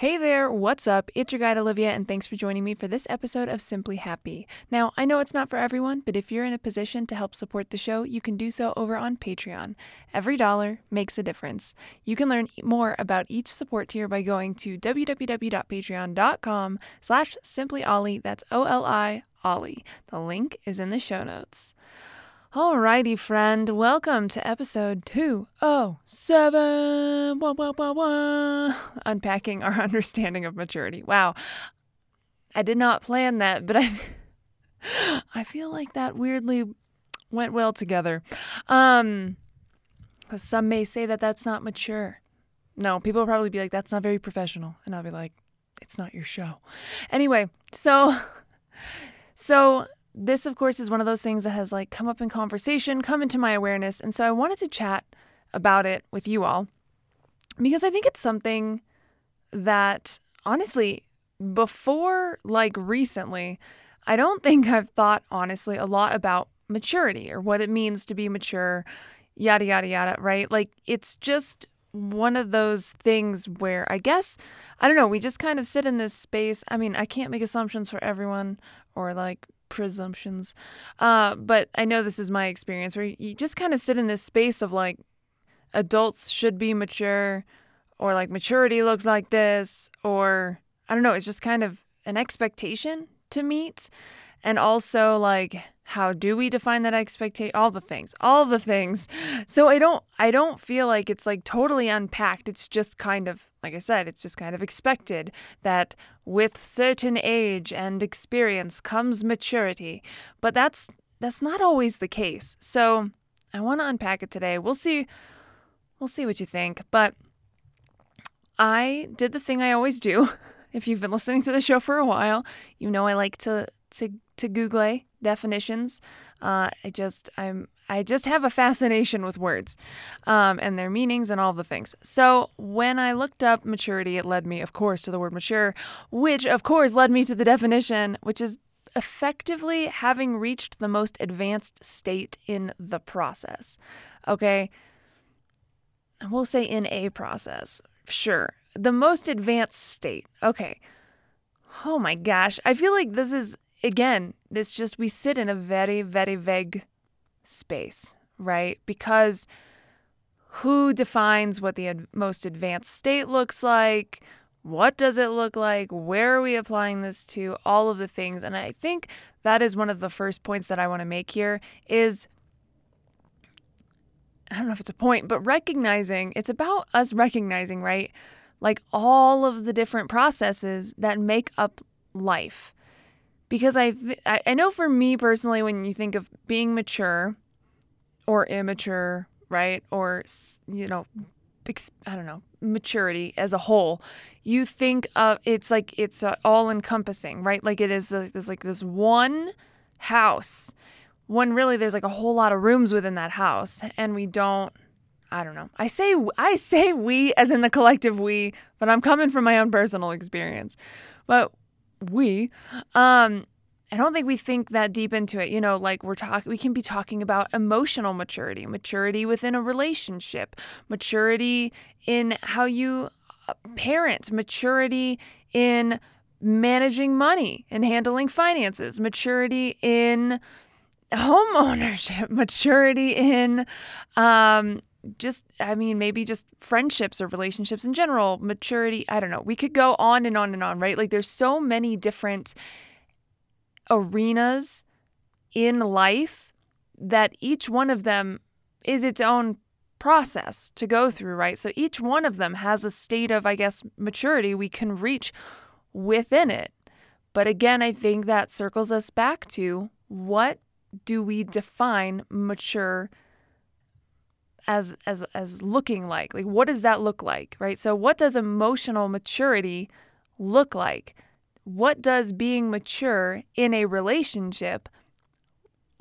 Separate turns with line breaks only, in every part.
Hey there, what's up? It's your guide Olivia, and thanks for joining me for this episode of Simply Happy. Now, I know it's not for everyone, but if you're in a position to help support the show, you can do so over on Patreon. Every dollar makes a difference. You can learn more about each support tier by going to www.patreon.com slash simplyoli, that's O-L-I, Oli. The link is in the show notes. Alrighty, friend, welcome to episode 207. Wah, wah, wah, wah. Unpacking our understanding of maturity. Wow. I did not plan that, but I I feel like that weirdly went well together. Um cuz some may say that that's not mature. No, people will probably be like that's not very professional, and I'll be like it's not your show. Anyway, so so this, of course, is one of those things that has like come up in conversation, come into my awareness. And so I wanted to chat about it with you all because I think it's something that honestly, before like recently, I don't think I've thought honestly a lot about maturity or what it means to be mature, yada, yada, yada, right? Like it's just one of those things where I guess, I don't know, we just kind of sit in this space. I mean, I can't make assumptions for everyone or like presumptions. Uh, but I know this is my experience where you just kind of sit in this space of like adults should be mature or like maturity looks like this or I don't know, it's just kind of an expectation to meet and also like how do we define that expectation all the things all the things. So i don't i don't feel like it's like totally unpacked. It's just kind of like i said it's just kind of expected that with certain age and experience comes maturity. But that's that's not always the case. So i want to unpack it today. We'll see we'll see what you think. But i did the thing i always do. If you've been listening to the show for a while you know i like to to to Google definitions. Uh, I just I'm I just have a fascination with words um, and their meanings and all the things. So when I looked up maturity, it led me, of course, to the word mature, which of course led me to the definition, which is effectively having reached the most advanced state in the process. Okay. We'll say in a process. Sure. The most advanced state. Okay. Oh my gosh. I feel like this is again, it's just we sit in a very, very vague space, right? Because who defines what the ad- most advanced state looks like? What does it look like? Where are we applying this to? All of the things. And I think that is one of the first points that I want to make here is I don't know if it's a point, but recognizing it's about us recognizing, right? Like all of the different processes that make up life because I I know for me personally when you think of being mature or immature, right? Or you know, I don't know, maturity as a whole, you think of it's like it's all encompassing, right? Like it is there's like this one house when really there's like a whole lot of rooms within that house and we don't I don't know. I say I say we as in the collective we, but I'm coming from my own personal experience. But we um I don't think we think that deep into it. You know, like we're talking, we can be talking about emotional maturity, maturity within a relationship, maturity in how you uh, parent, maturity in managing money and handling finances, maturity in home ownership, maturity in um, just, I mean, maybe just friendships or relationships in general, maturity. I don't know. We could go on and on and on, right? Like there's so many different arenas in life that each one of them is its own process to go through, right? So each one of them has a state of, I guess, maturity we can reach within it. But again, I think that circles us back to what do we define mature as as as looking like? Like what does that look like, right? So what does emotional maturity look like? What does being mature in a relationship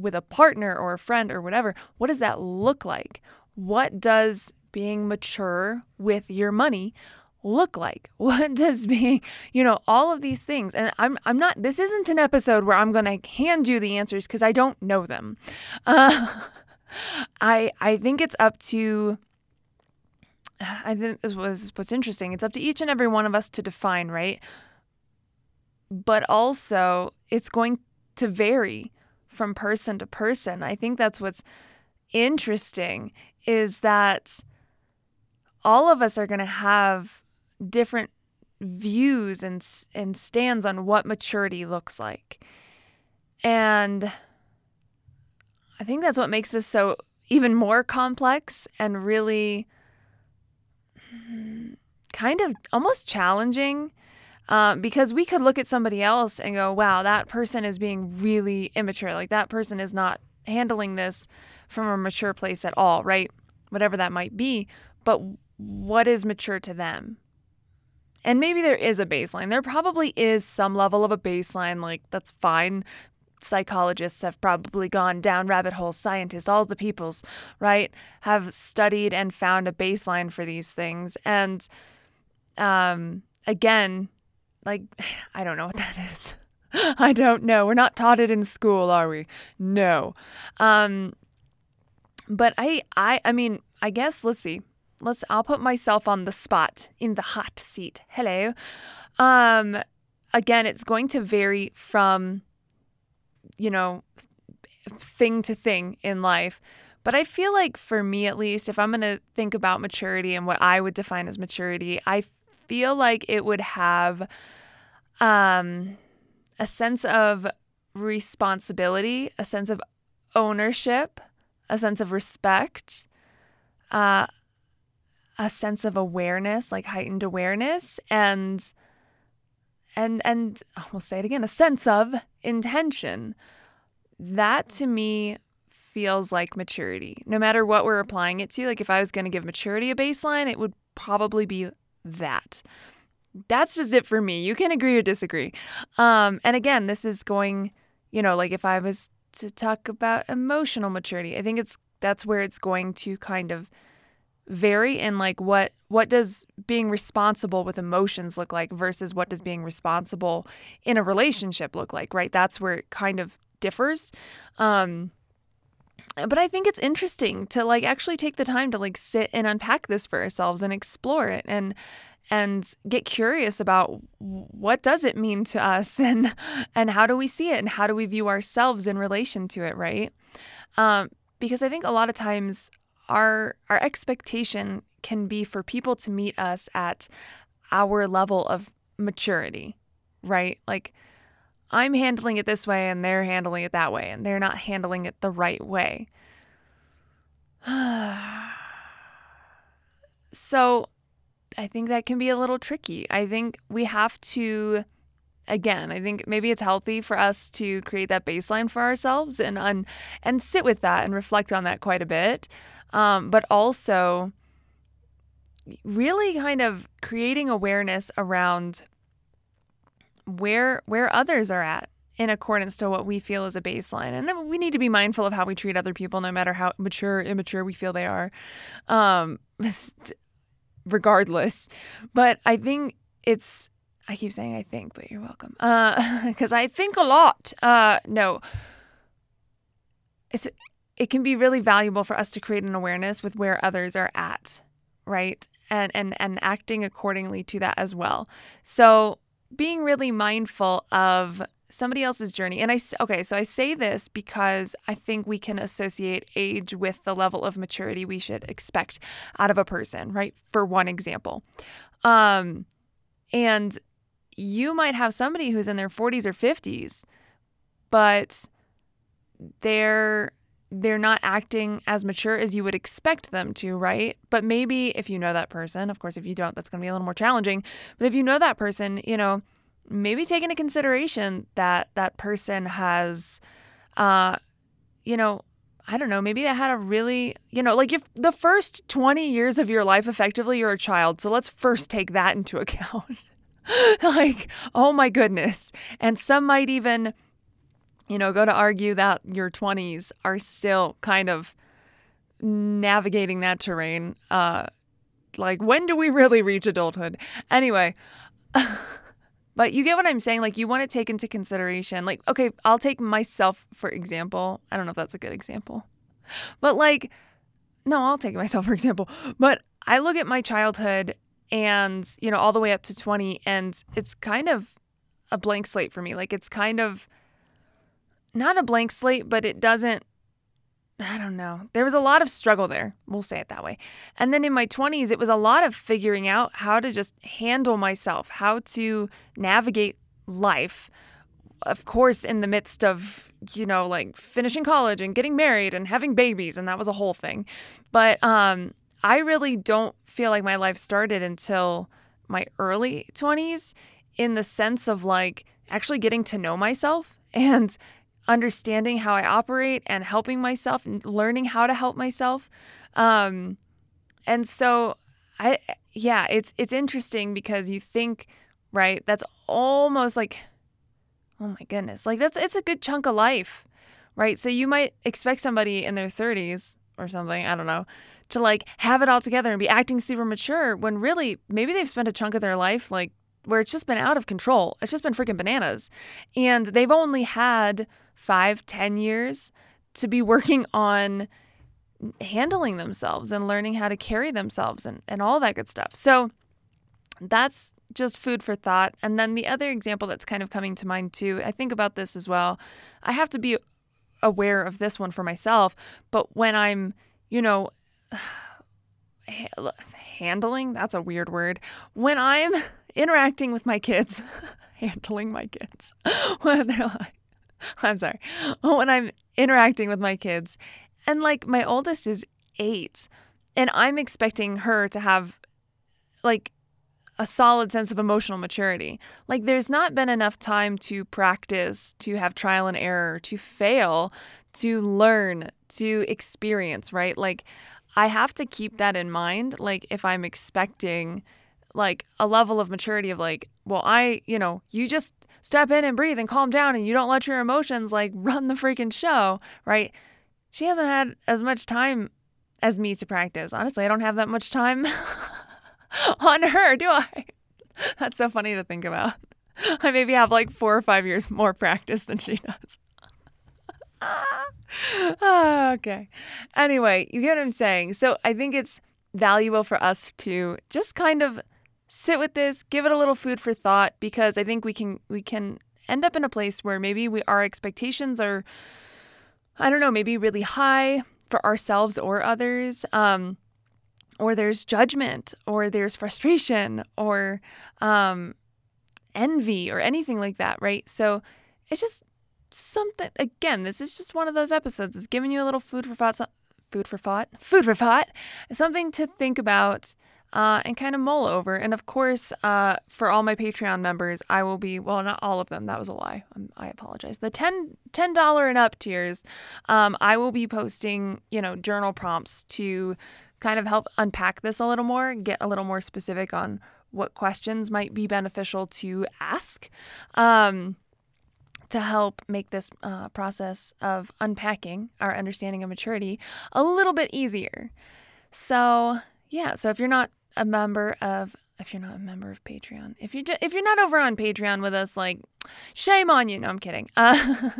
with a partner or a friend or whatever, what does that look like? What does being mature with your money look like? What does being, you know, all of these things. And I'm I'm not this isn't an episode where I'm going to hand you the answers cuz I don't know them. Uh, I I think it's up to I think this was what's interesting. It's up to each and every one of us to define, right? But also, it's going to vary from person to person. I think that's what's interesting is that all of us are going to have different views and and stands on what maturity looks like. And I think that's what makes this so even more complex and really kind of almost challenging um, because we could look at somebody else and go, wow, that person is being really immature. Like that person is not handling this from a mature place at all, right? Whatever that might be. But what is mature to them? And maybe there is a baseline. There probably is some level of a baseline. Like, that's fine. Psychologists have probably gone down rabbit holes, scientists, all the peoples, right, have studied and found a baseline for these things. And um, again, like, I don't know what that is. I don't know. We're not taught it in school, are we? No. Um, but I, I, I mean, I guess let's see. Let's. I'll put myself on the spot in the hot seat. Hello. Um, again, it's going to vary from, you know, thing to thing in life. But I feel like for me at least, if I'm going to think about maturity and what I would define as maturity, I feel like it would have um, a sense of responsibility, a sense of ownership, a sense of respect, uh, a sense of awareness, like heightened awareness, and and and we'll say it again, a sense of intention. That to me feels like maturity. No matter what we're applying it to, like if I was going to give maturity a baseline, it would probably be that. That's just it for me. You can agree or disagree. Um, and again, this is going, you know, like if I was to talk about emotional maturity, I think it's that's where it's going to kind of vary in like what what does being responsible with emotions look like versus what does being responsible in a relationship look like, right? That's where it kind of differs. Um, but I think it's interesting to like actually take the time to like sit and unpack this for ourselves and explore it and and get curious about what does it mean to us and and how do we see it and how do we view ourselves in relation to it, right? Um, because I think a lot of times our our expectation can be for people to meet us at our level of maturity, right? Like I'm handling it this way and they're handling it that way and they're not handling it the right way. so I think that can be a little tricky. I think we have to again, I think maybe it's healthy for us to create that baseline for ourselves and un- and sit with that and reflect on that quite a bit. Um, but also really kind of creating awareness around where where others are at in accordance to what we feel is a baseline. And we need to be mindful of how we treat other people, no matter how mature, immature we feel they are, um, regardless. But I think it's, I keep saying I think, but you're welcome. Because uh, I think a lot. Uh, no. It's, it can be really valuable for us to create an awareness with where others are at, right? And, and, and acting accordingly to that as well. So being really mindful of somebody else's journey. And I, okay, so I say this because I think we can associate age with the level of maturity we should expect out of a person, right? For one example. Um, and you might have somebody who's in their 40s or 50s, but they're they're not acting as mature as you would expect them to, right? But maybe if you know that person, of course, if you don't, that's going to be a little more challenging. But if you know that person, you know, maybe take into consideration that that person has, uh, you know, I don't know, maybe they had a really, you know, like if the first 20 years of your life, effectively, you're a child. So let's first take that into account. like, oh my goodness. And some might even, you know, go to argue that your 20s are still kind of navigating that terrain. Uh, like, when do we really reach adulthood? Anyway. But you get what I'm saying? Like, you want to take into consideration, like, okay, I'll take myself for example. I don't know if that's a good example, but like, no, I'll take myself for example. But I look at my childhood and, you know, all the way up to 20, and it's kind of a blank slate for me. Like, it's kind of not a blank slate, but it doesn't I don't know. There was a lot of struggle there. We'll say it that way. And then in my 20s, it was a lot of figuring out how to just handle myself, how to navigate life. Of course, in the midst of, you know, like finishing college and getting married and having babies, and that was a whole thing. But um, I really don't feel like my life started until my early 20s in the sense of like actually getting to know myself and understanding how I operate and helping myself and learning how to help myself. Um, and so I yeah, it's it's interesting because you think, right, that's almost like oh my goodness. Like that's it's a good chunk of life. Right? So you might expect somebody in their 30s or something, I don't know, to like have it all together and be acting super mature when really maybe they've spent a chunk of their life like where it's just been out of control. It's just been freaking bananas. And they've only had five, ten years to be working on handling themselves and learning how to carry themselves and, and all that good stuff. So that's just food for thought. And then the other example that's kind of coming to mind too, I think about this as well. I have to be aware of this one for myself, but when I'm, you know, handling, that's a weird word. When I'm interacting with my kids, handling my kids, when they're like, I'm sorry. When I'm interacting with my kids, and like my oldest is eight, and I'm expecting her to have like a solid sense of emotional maturity. Like there's not been enough time to practice, to have trial and error, to fail, to learn, to experience, right? Like I have to keep that in mind. Like if I'm expecting like a level of maturity of like, well, I, you know, you just step in and breathe and calm down and you don't let your emotions like run the freaking show, right? She hasn't had as much time as me to practice. Honestly, I don't have that much time on her, do I? That's so funny to think about. I maybe have like four or five years more practice than she does. okay. Anyway, you get what I'm saying. So I think it's valuable for us to just kind of sit with this, give it a little food for thought because I think we can we can end up in a place where maybe we our expectations are I don't know, maybe really high for ourselves or others. Um, or there's judgment, or there's frustration, or um, envy, or anything like that, right? So it's just something. Again, this is just one of those episodes. It's giving you a little food for thought. Food for thought. Food for thought. Something to think about uh, and kind of mull over. And of course, uh, for all my Patreon members, I will be, well, not all of them, that was a lie. Um, I apologize. The $10, $10 and up tiers, um, I will be posting, you know, journal prompts to kind of help unpack this a little more, get a little more specific on what questions might be beneficial to ask. Um, to help make this uh, process of unpacking our understanding of maturity a little bit easier. So, yeah, so if you're not a member of if you're not a member of Patreon, if you if you're not over on Patreon with us, like shame on you. No, I'm kidding. Uh,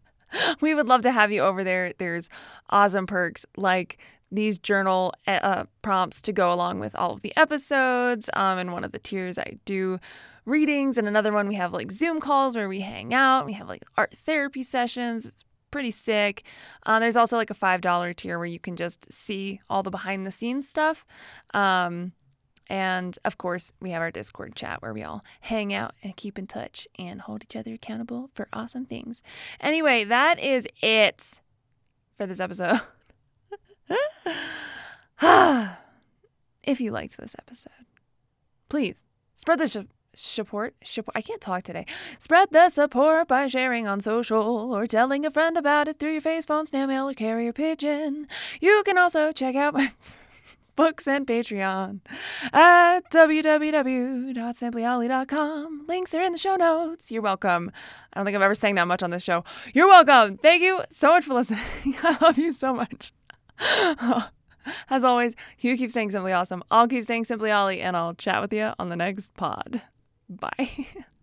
we would love to have you over there. There's awesome perks like these journal uh, uh, prompts to go along with all of the episodes. Um, and one of the tiers I do readings, and another one we have like Zoom calls where we hang out. We have like art therapy sessions. It's pretty sick. Uh, there's also like a $5 tier where you can just see all the behind the scenes stuff. Um, and of course, we have our Discord chat where we all hang out and keep in touch and hold each other accountable for awesome things. Anyway, that is it for this episode. if you liked this episode, please spread support, support. I can't talk today. Spread the support by sharing on social or telling a friend about it through your face, phone, snail mail, or carrier pigeon. You can also check out my books and Patreon at www.simplyoli.com. Links are in the show notes. You're welcome. I don't think I've ever sang that much on this show. You're welcome. Thank you so much for listening. I love you so much. As always, you keep saying simply awesome. I'll keep saying simply Oli, and I'll chat with you on the next pod. Bye.